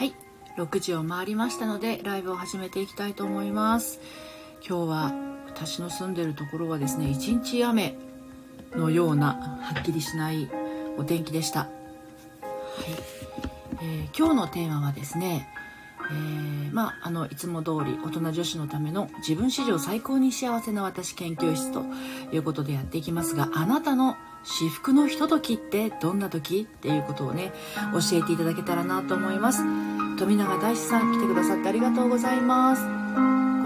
はい。6時を回りましたのでライブを始めていきたいと思います。今日は私の住んでるところはですね一日雨のようなはっきりしないお天気でした、はい。えー、今日のテーマはですねえー、まあ、あのいつも通り大人女子のための自分史上最高に幸せな私研究室ということでやっていきますがあなたの至福のひとときってどんな時？っていうことをね教えていただけたらなと思います。富永大志さん来てくださってありがとうございます。こ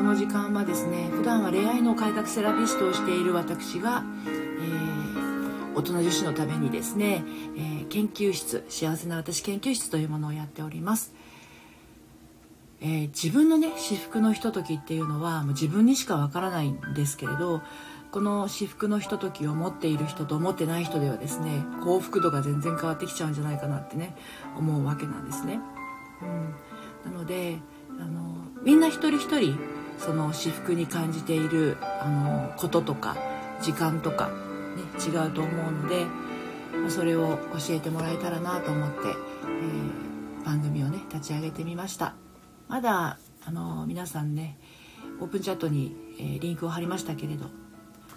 の時間はですね普段は恋愛の改革セラピストをしている私が、えー、大人女子のためにですね、えー、研究室幸せな私研究室というものをやっております。えー、自分のね至福のひとときっていうのはもう自分にしかわからないんですけれどこの至福のひとときを持っている人と持ってない人ではですね幸福度が全然変わってきちゃうんじゃないかなってね思うわけなんですね。うん、なのであのみんな一人一人その至福に感じているあのこととか時間とか、ね、違うと思うのでそれを教えてもらえたらなと思って、えー、番組をね立ち上げてみましたまだあの皆さんねオープンチャットに、えー、リンクを貼りましたけれど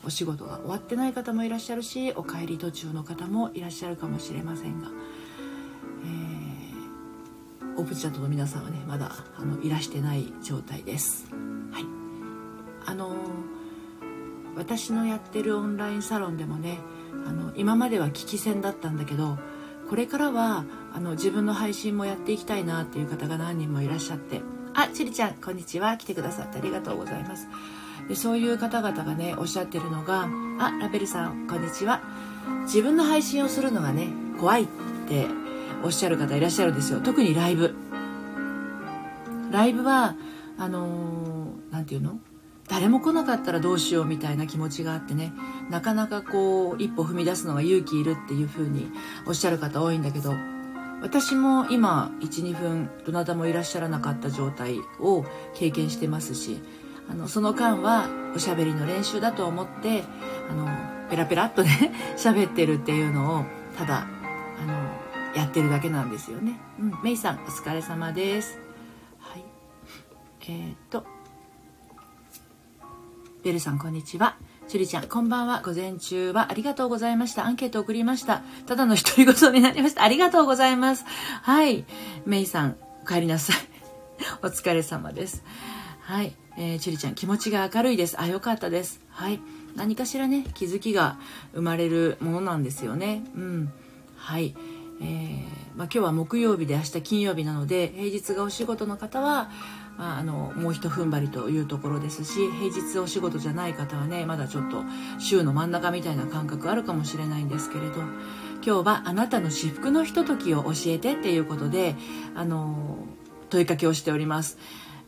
お仕事が終わってない方もいらっしゃるしお帰り途中の方もいらっしゃるかもしれませんが、えー、オープンチャットの皆さんはねまだあのいらしてない状態です。はい、あの私のやってるオンラインサロンでもねあの今までは聞き戦だったんだけどこれからはあの自分の配信もやっていきたいなっていう方が何人もいらっしゃってあちりちゃんこんにちは。来てくださってありがとうございますでそういう方々がねおっしゃってるのが「あラベルさんこんにちは」自分の配信をするのがね怖いっておっしゃる方いらっしゃるんですよ。特にライブ。ライブはあの何、て言うの？誰も来なかったらどうしようみたいな気持ちがあってねなかなかこう一歩踏み出すのが勇気いるっていう風におっしゃる方多いんだけど私も今12分どなたもいらっしゃらなかった状態を経験してますしあのその間はおしゃべりの練習だと思ってあのペラペラっとね 喋ってるっていうのをただあのやってるだけなんですよね。うん、メイさんお疲れ様です。はい。えー、っとベルさんこんにちは。チュリちゃん、こんばんは。午前中はありがとうございました。アンケート送りました。ただの独り言になりました。ありがとうございます。はい。メイさん、お帰りなさい。お疲れ様です。はい。えー、ちゅりちゃん、気持ちが明るいです。あ、よかったです。はい。何かしらね、気づきが生まれるものなんですよね。うん。はい。えー、まあ、今日は木曜日で明日金曜日なので、平日がお仕事の方は、まあ、あのもうひと踏ん張りというところですし平日お仕事じゃない方はねまだちょっと週の真ん中みたいな感覚あるかもしれないんですけれど今日はあなたの至福のひとときを教えてっていうことであの問いかけをしております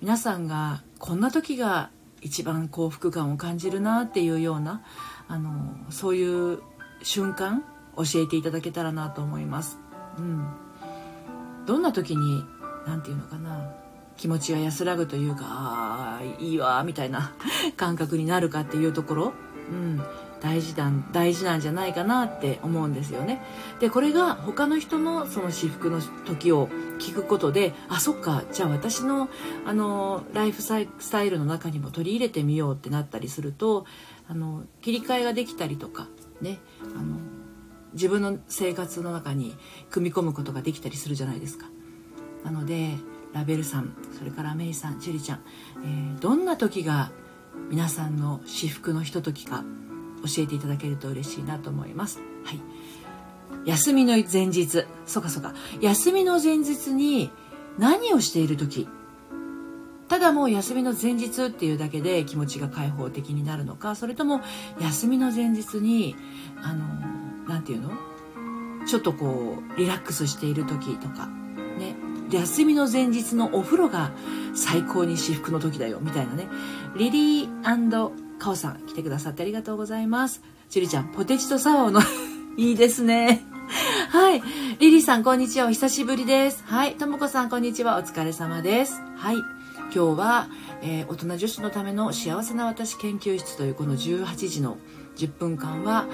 皆さんがこんな時が一番幸福感を感じるなっていうようなあのそういう瞬間教えていただけたらなと思います。うん、どんな時に何て言うのかな。気持ちが安らぐというかあいいわみたいな感覚になるかっていうところ、うん、大事だ大事なんじゃないかなって思うんですよね。でこれが他の人のその至福の時を聞くことであそっかじゃあ私のあのライフスタイルの中にも取り入れてみようってなったりするとあの切り替えができたりとかねあの自分の生活の中に組み込むことができたりするじゃないですか。なのでラベルさんそれからメイさんチェリちゃん、えー、どんな時が皆さんの至福のひとときか教えていただけると嬉しいなと思います。はい。休みの前日、そうかそうか。休みの前日に何をしている時ただもう休みの前日っていうだけで気持ちが開放的になるのか、それとも休みの前日に、あの、なんていうの？ちょっとこう、リラックスしている時とか、ね。休みの前日のお風呂が最高に至福の時だよ、みたいなね。リリーカオさん来てくださってありがとうございます。ジュリちゃん、ポテチとサワーの いいですね。はい。リリーさん、こんにちは。お久しぶりです。はい。ともこさん、こんにちは。お疲れ様です。はい。今日は、えー、大人女子のための幸せな私研究室というこの18時の10分間は、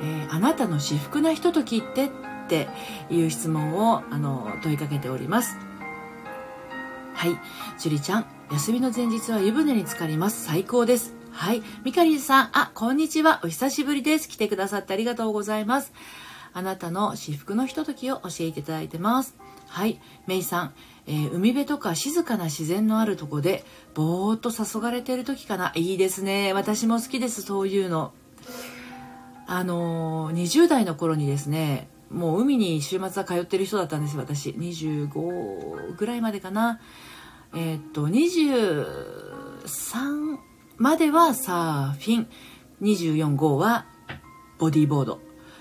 えー、あなたの至福なひとときってっていう質問をあの問いかけております。はい。ジュリちゃん、休みの前日は湯船に浸かります。最高です。はい。ミカリンさん、あ、こんにちは。お久しぶりです。来てくださってありがとうございます。あなたの至福のひとときを教えていただいてます。はい。メイさん、えー、海辺とか静かな自然のあるとこで、ぼーっと誘われてる時かな。いいですね。私も好きです、そういうの。あのー、20代の頃にですね、もう海に週末は通ってる人だったんです私25ぐらいまでかなえー、っと23まではサーフィン。24号はボディーボード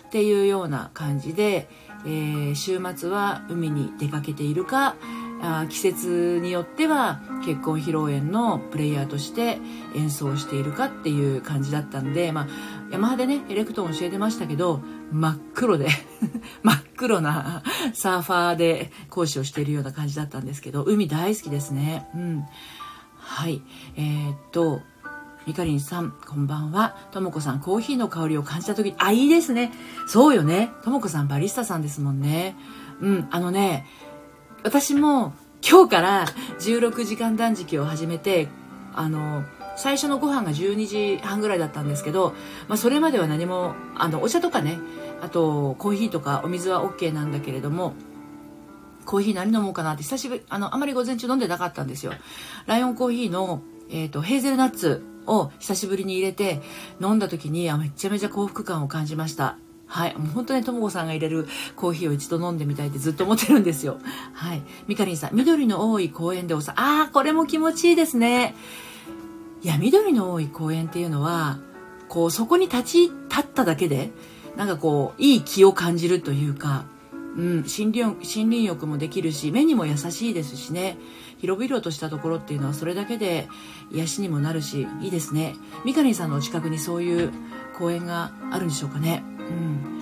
っていうような感じで、えー、週末は海に出かけているかあ季節によっては結婚披露宴のプレイヤーとして演奏しているかっていう感じだったんで、まあ、ヤマハでねエレクトン教えてましたけど真っ黒で 真っ黒なサーファーで講師をしているような感じだったんですけど海大好きですね。うん。はい。えー、っとみかりんさん、こんばんは。ともこさん、コーヒーの香りを感じた時、あ、いいですね。そうよね。ともこさん、バリスタさんですもんね。うん、あのね、私も今日から16時間断食を始めてあの最初のご飯が12時半ぐらいだったんですけど、まあ、それまでは何もあのお茶とかねあとコーヒーとかお水は OK なんだけれどもコーヒー何飲もうかなって久しぶりあのあまり午前中飲んでなかったんですよライオンコーヒーの、えー、とヘーゼルナッツを久しぶりに入れて飲んだ時にあめちゃめちゃ幸福感を感じましたはい。もう本当にともこさんが入れるコーヒーを一度飲んでみたいってずっと思ってるんですよ。はい。みかりんさん、緑の多い公園でおさ、ああ、これも気持ちいいですね。いや、緑の多い公園っていうのは、こう、そこに立ち、立っただけで、なんかこう、いい気を感じるというか、うん、森林森林浴もできるし目にも優しいですしね。広々としたところっていうのはそれだけで癒しにもなるしいいですね。みかりんさんのお近くにそういう公園があるんでしょうかね。うん。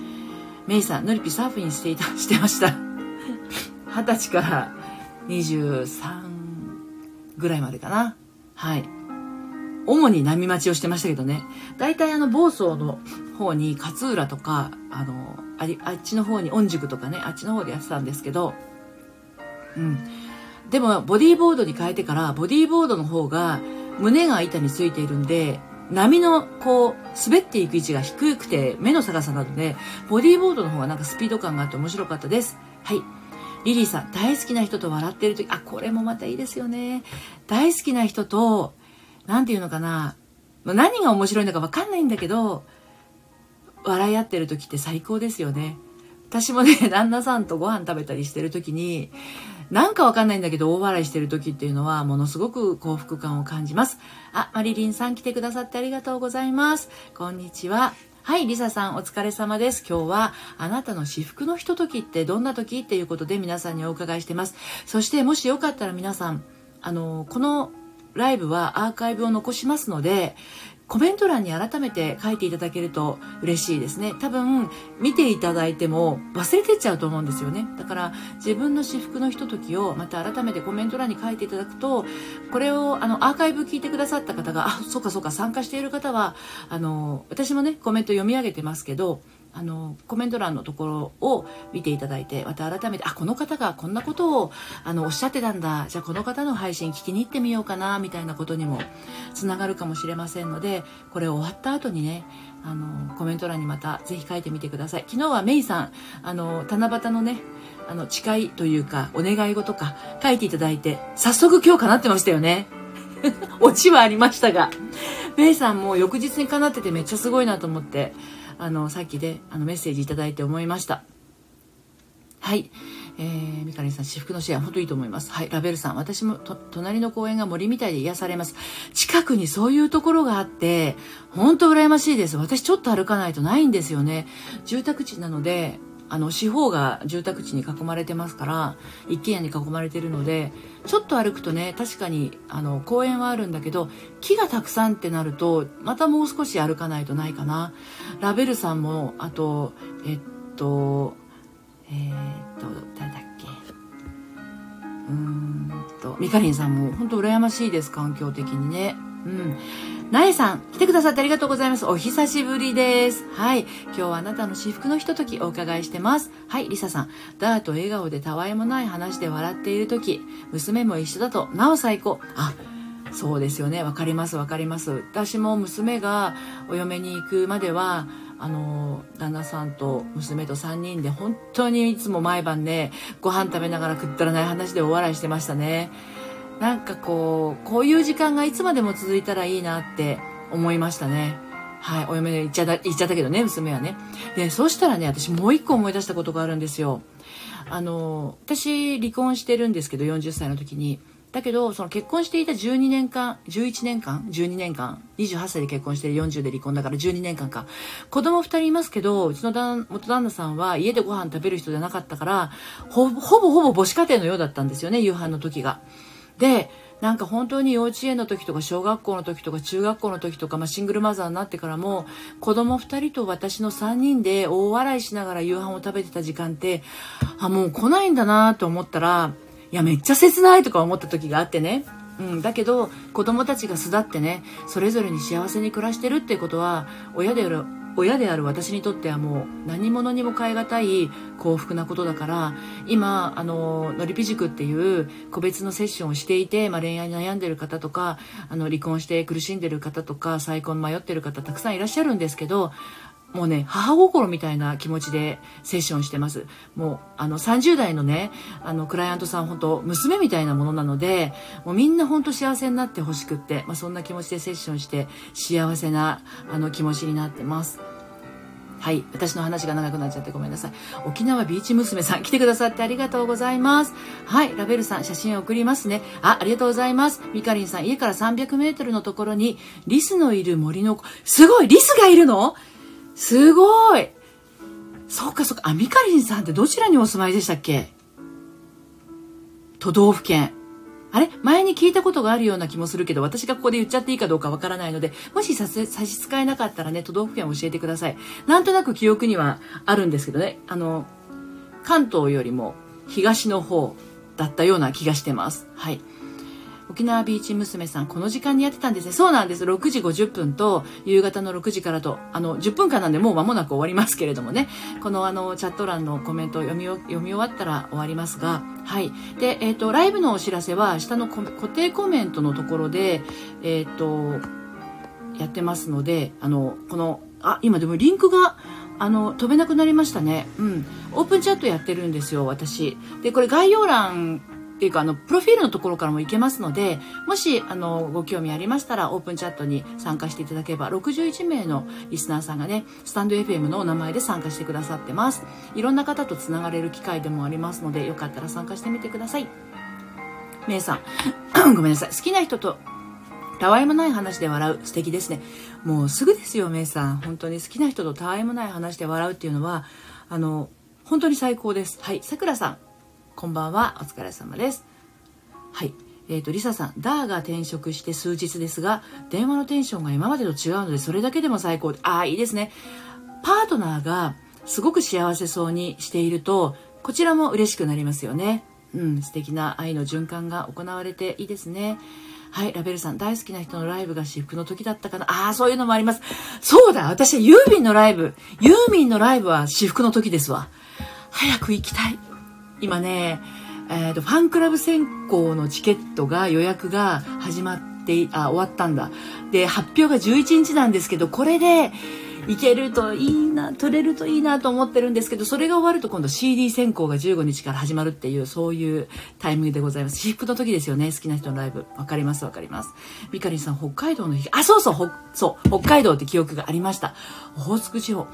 メイさんのりぴサーフィンしていたしてました。二十歳から23ぐらいまでかな。はい。主に波待ちをしてましたけどね。大体あの房総の方に勝浦とかあのありあっちの方に御宿とかねあっちの方でやってたんですけどうん。でもボディーボードに変えてからボディーボードの方が胸が板についているんで波のこう滑っていく位置が低くて目の逆さなのでボディーボードの方がなんかスピード感があって面白かったです。はい。リリーさん大好きな人と笑ってる時あこれもまたいいですよね。大好きな人と何て言うのかな。何が面白いのか分かんないんだけど笑い合ってる時って最高ですよね私もね 旦那さんとご飯食べたりしてる時になんかわかんないんだけど、大笑いしてる時っていうのは、ものすごく幸福感を感じます。あ、マリリンさん来てくださってありがとうございます。こんにちは。はい、リサさんお疲れ様です。今日はあなたの至福のひとときってどんな時？っていうことで皆さんにお伺いしてます。そしてもしよかったら皆さん、あの、このライブはアーカイブを残しますので、コメント欄に改めて書いていただけると嬉しいですね。多分、見ていただいても忘れてっちゃうと思うんですよね。だから、自分の私服のひとときをまた改めてコメント欄に書いていただくと、これを、あの、アーカイブ聞いてくださった方が、あ、そうかそうか、参加している方は、あの、私もね、コメント読み上げてますけど、あのコメント欄のところを見ていただいてまた改めてあこの方がこんなことをあのおっしゃってたんだ。じゃあこの方の配信聞きに行ってみようかなみたいなことにもつながるかもしれませんのでこれ終わった後にねあのコメント欄にまたぜひ書いてみてください。昨日はメイさんあの七夕のねあの誓いというかお願い事か書いていただいて早速今日叶ってましたよね。オチはありましたがメイさんも翌日に叶っててめっちゃすごいなと思ってあのさっきであのメッセージ頂いて思いましたはい。えー、みかりさん、私服のシェア、本当いいと思います。はい。ラベルさん、私も隣の公園が森みたいで癒されます。近くにそういうところがあって、本当羨ましいです。私ちょっと歩かないとないんですよね。住宅地なので、あの四方が住宅地に囲まれてますから一軒家に囲まれてるのでちょっと歩くとね確かにあの公園はあるんだけど木がたくさんってなるとまたもう少し歩かないとないかな。ラベルさんもあとえっとえー、っと誰だっけ。うーんとミカリンさんも本当羨ましいです環境的にね。うん。なえさん、来てくださってありがとうございます。お久しぶりです。はい。今日はあなたの私服のひとときお伺いしてます。はい、りささん。ダーと笑顔でたわいもない話で笑っているとき、娘も一緒だと、なお最高。あ、そうですよね。わかります、わかります。私も娘がお嫁に行くまでは、あの旦那さんと娘と3人で本当にいつも毎晩ねご飯食べながらくったらない話でお笑いしてましたねなんかこうこういう時間がいつまでも続いたらいいなって思いましたね。はいお嫁で行っちゃった行っちゃったけどね娘はね。でそうしたらね私もう一個思い出したことがあるんですよ。あの私離婚してるんですけど40歳の時に。だけどその結婚していた12年間11年間12年間28歳で結婚して40で離婚だから12年間か。子供2人いますけどうちの元旦那さんは家でご飯食べる人じゃなかったからほぼほぼ母子家庭のようだったんですよね夕飯の時が。でなんか本当に幼稚園の時とか小学校の時とか中学校の時とか、まあ、シングルマザーになってからも子供2人と私の3人で大笑いしながら夕飯を食べてた時間ってあもう来ないんだなと思ったらいやめっちゃ切ないとか思った時があってね。うん、だけど子供たちが巣立ってねそれぞれに幸せに暮らしてるってことは親である親である私にとってはもう何者にも代え難い幸福なことだから今あののりぴ塾っていう個別のセッションをしていて、まあ、恋愛に悩んでる方とかあの離婚して苦しんでる方とか再婚迷ってる方たくさんいらっしゃるんですけどもうね、母心みたいな気持ちでセッションしてます。もう、あの、30代のね、あの、クライアントさん、本当娘みたいなものなので、もうみんな本当幸せになってほしくって、まあ、そんな気持ちでセッションして、幸せな、あの、気持ちになってます。はい。私の話が長くなっちゃってごめんなさい。沖縄ビーチ娘さん来てくださってありがとうございます。はい。ラベルさん写真送りますね。あ、ありがとうございます。ミカリンさん家から300メートルのところにリスのいる森の、すごいリスがいるの？すごいそっかそっか。あ、ミカリンさんってどちらにお住まいでしたっけ？都道府県。あれ？前に聞いたことがあるような気もするけど、私がここで言っちゃっていいかどうかわからないので、もし差し支えなかったらね、都道府県教えてください。なんとなく記憶にはあるんですけどね、あの、関東よりも東の方だったような気がしてます。はい。沖縄ビーチ娘さん、この時間にやってたんですね。そうなんです。6時50分と、夕方の6時からと、あの、10分間なんでもう間もなく終わりますけれどもね。このあの、チャット欄のコメントを読み読み終わったら終わりますが、はい。で、えっ、ー、と、ライブのお知らせは、下の固定コメントのところで、えっ、ー、と、やってますので、あの、この、あ、今でもリンクが、あの、飛べなくなりましたね。うん。オープンチャットやってるんですよ、私。で、これ概要欄っていうかあのプロフィールのところからも行けますのでもしあのご興味ありましたらオープンチャットに参加していただければ61名のリスナーさんがねスタンド FM のお名前で参加してくださってます。いろんな方とつながれる機会でもありますのでよかったら参加してみてください。めいさん ごめんなさい。好きな人とたわいもない話で笑う素敵ですね。もうすぐですよめいさん。本当に好きな人とたわいもない話で笑うっていうのはあの本当に最高です。はいさくらさん。こんばんは。お疲れ様です。はい。えっ、ー、と、リサさん、ダーが転職して数日ですが、電話のテンションが今までと違うので、それだけでも最高。ああ、いいですね。パートナーがすごく幸せそうにしていると、こちらも嬉しくなりますよね。うん、素敵な愛の循環が行われていいですね。はい、ラベルさん、大好きな人のライブが私服の時だったかな。ああ、そういうのもあります。そうだ、私はユーミンのライブ、ユーミンのライブは私服の時ですわ。早く行きたい。今ね、えーと、ファンクラブ選考のチケットが予約が始まってあ終わったんだ。で発表が11日なんですけどこれでいけるといいな取れるといいなと思ってるんですけどそれが終わると今度 CD 選考が15日から始まるっていうそういうタイミングでございます。私服の時ですよね好きな人のライブ。わかりますわかります。みかりんさん北海道の日。あそうそうそう北海道って記憶がありました。オホーツク地方。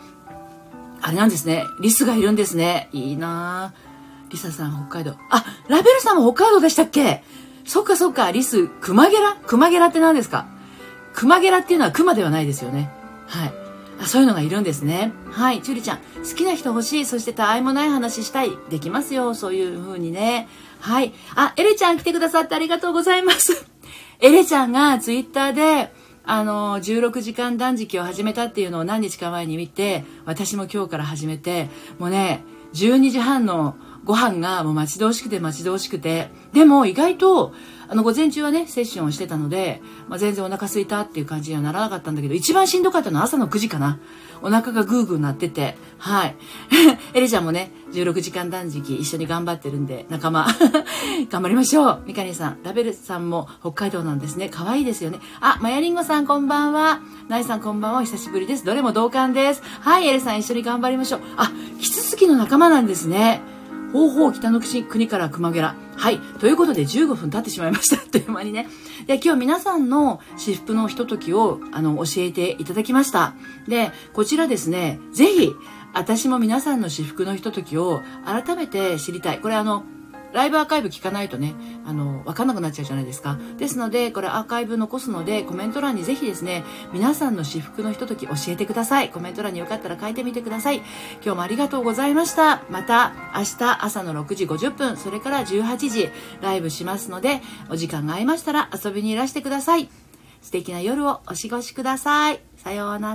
あれなんですね。リスがいるんですね。いいなぁ。リサさん北海道。あ、ラベルさんも北海道でしたっけ？そっかそっか、リス、クマゲラ？クマゲラって何ですか？クマゲラっていうのはクマではないですよね。はい。あそういうのがいるんですね。はい。チュリちゃん、好きな人欲しい。そして他愛もない話したい。できますよ。そういう風にね。はい。あ、エレちゃん来てくださってありがとうございます。エレちゃんがツイッターで、あの、16時間断食を始めたっていうのを何日か前に見て、私も今日から始めて、もうね、12時半のご飯がもう待ち遠しくて待ち遠しくて、でも意外と、あの、午前中はね、セッションをしてたので、まあ、全然お腹空いたっていう感じにはならなかったんだけど、一番しんどかったのは朝の9時かな。お腹がグーグーなってて、はい。エリちゃんもね、16時間断食一緒に頑張ってるんで、仲間、頑張りましょう。ミカリンさん、ラベルさんも北海道なんですね。可愛いですよね。あ、マヤリンゴさんこんばんは。ナイさんこんばんは。久しぶりです。どれも同感です。はい、エリさん一緒に頑張りましょう。あ、キツツキの仲間なんですね。方法北の国から熊ゲラ。はい。ということで15分経ってしまいました。という間にね。で、今日皆さんの私服のひとときを、あの、教えていただきました。で、こちらですね、ぜひ、私も皆さんの私服のひとときを改めて知りたい。これあの、ライブアーカイブ聞かないとね、あの、わかんなくなっちゃうじゃないですか。ですので、これアーカイブ残すので、コメント欄にぜひですね、皆さんの私服のひととき教えてください。コメント欄によかったら書いてみてください。今日もありがとうございました。また明日朝の6時50分、それから18時ライブしますので、お時間が合いましたら遊びにいらしてください。素敵な夜をお過ごしください。さようなら。